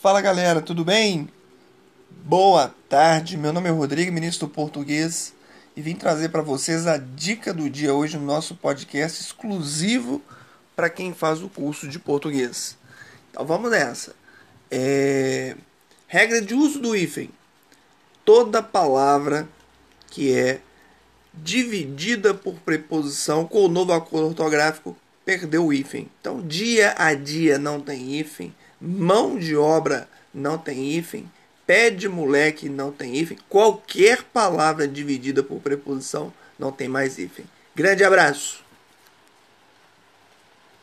Fala galera, tudo bem? Boa tarde, meu nome é Rodrigo, ministro Português, e vim trazer para vocês a dica do dia hoje no nosso podcast exclusivo para quem faz o curso de português. Então vamos nessa. É... Regra de uso do hífen: toda palavra que é dividida por preposição com o novo acordo ortográfico perdeu o hífen. Então, dia a dia não tem hífen, mão de obra não tem hífen, pé de moleque não tem hífen, qualquer palavra dividida por preposição não tem mais hífen. Grande abraço!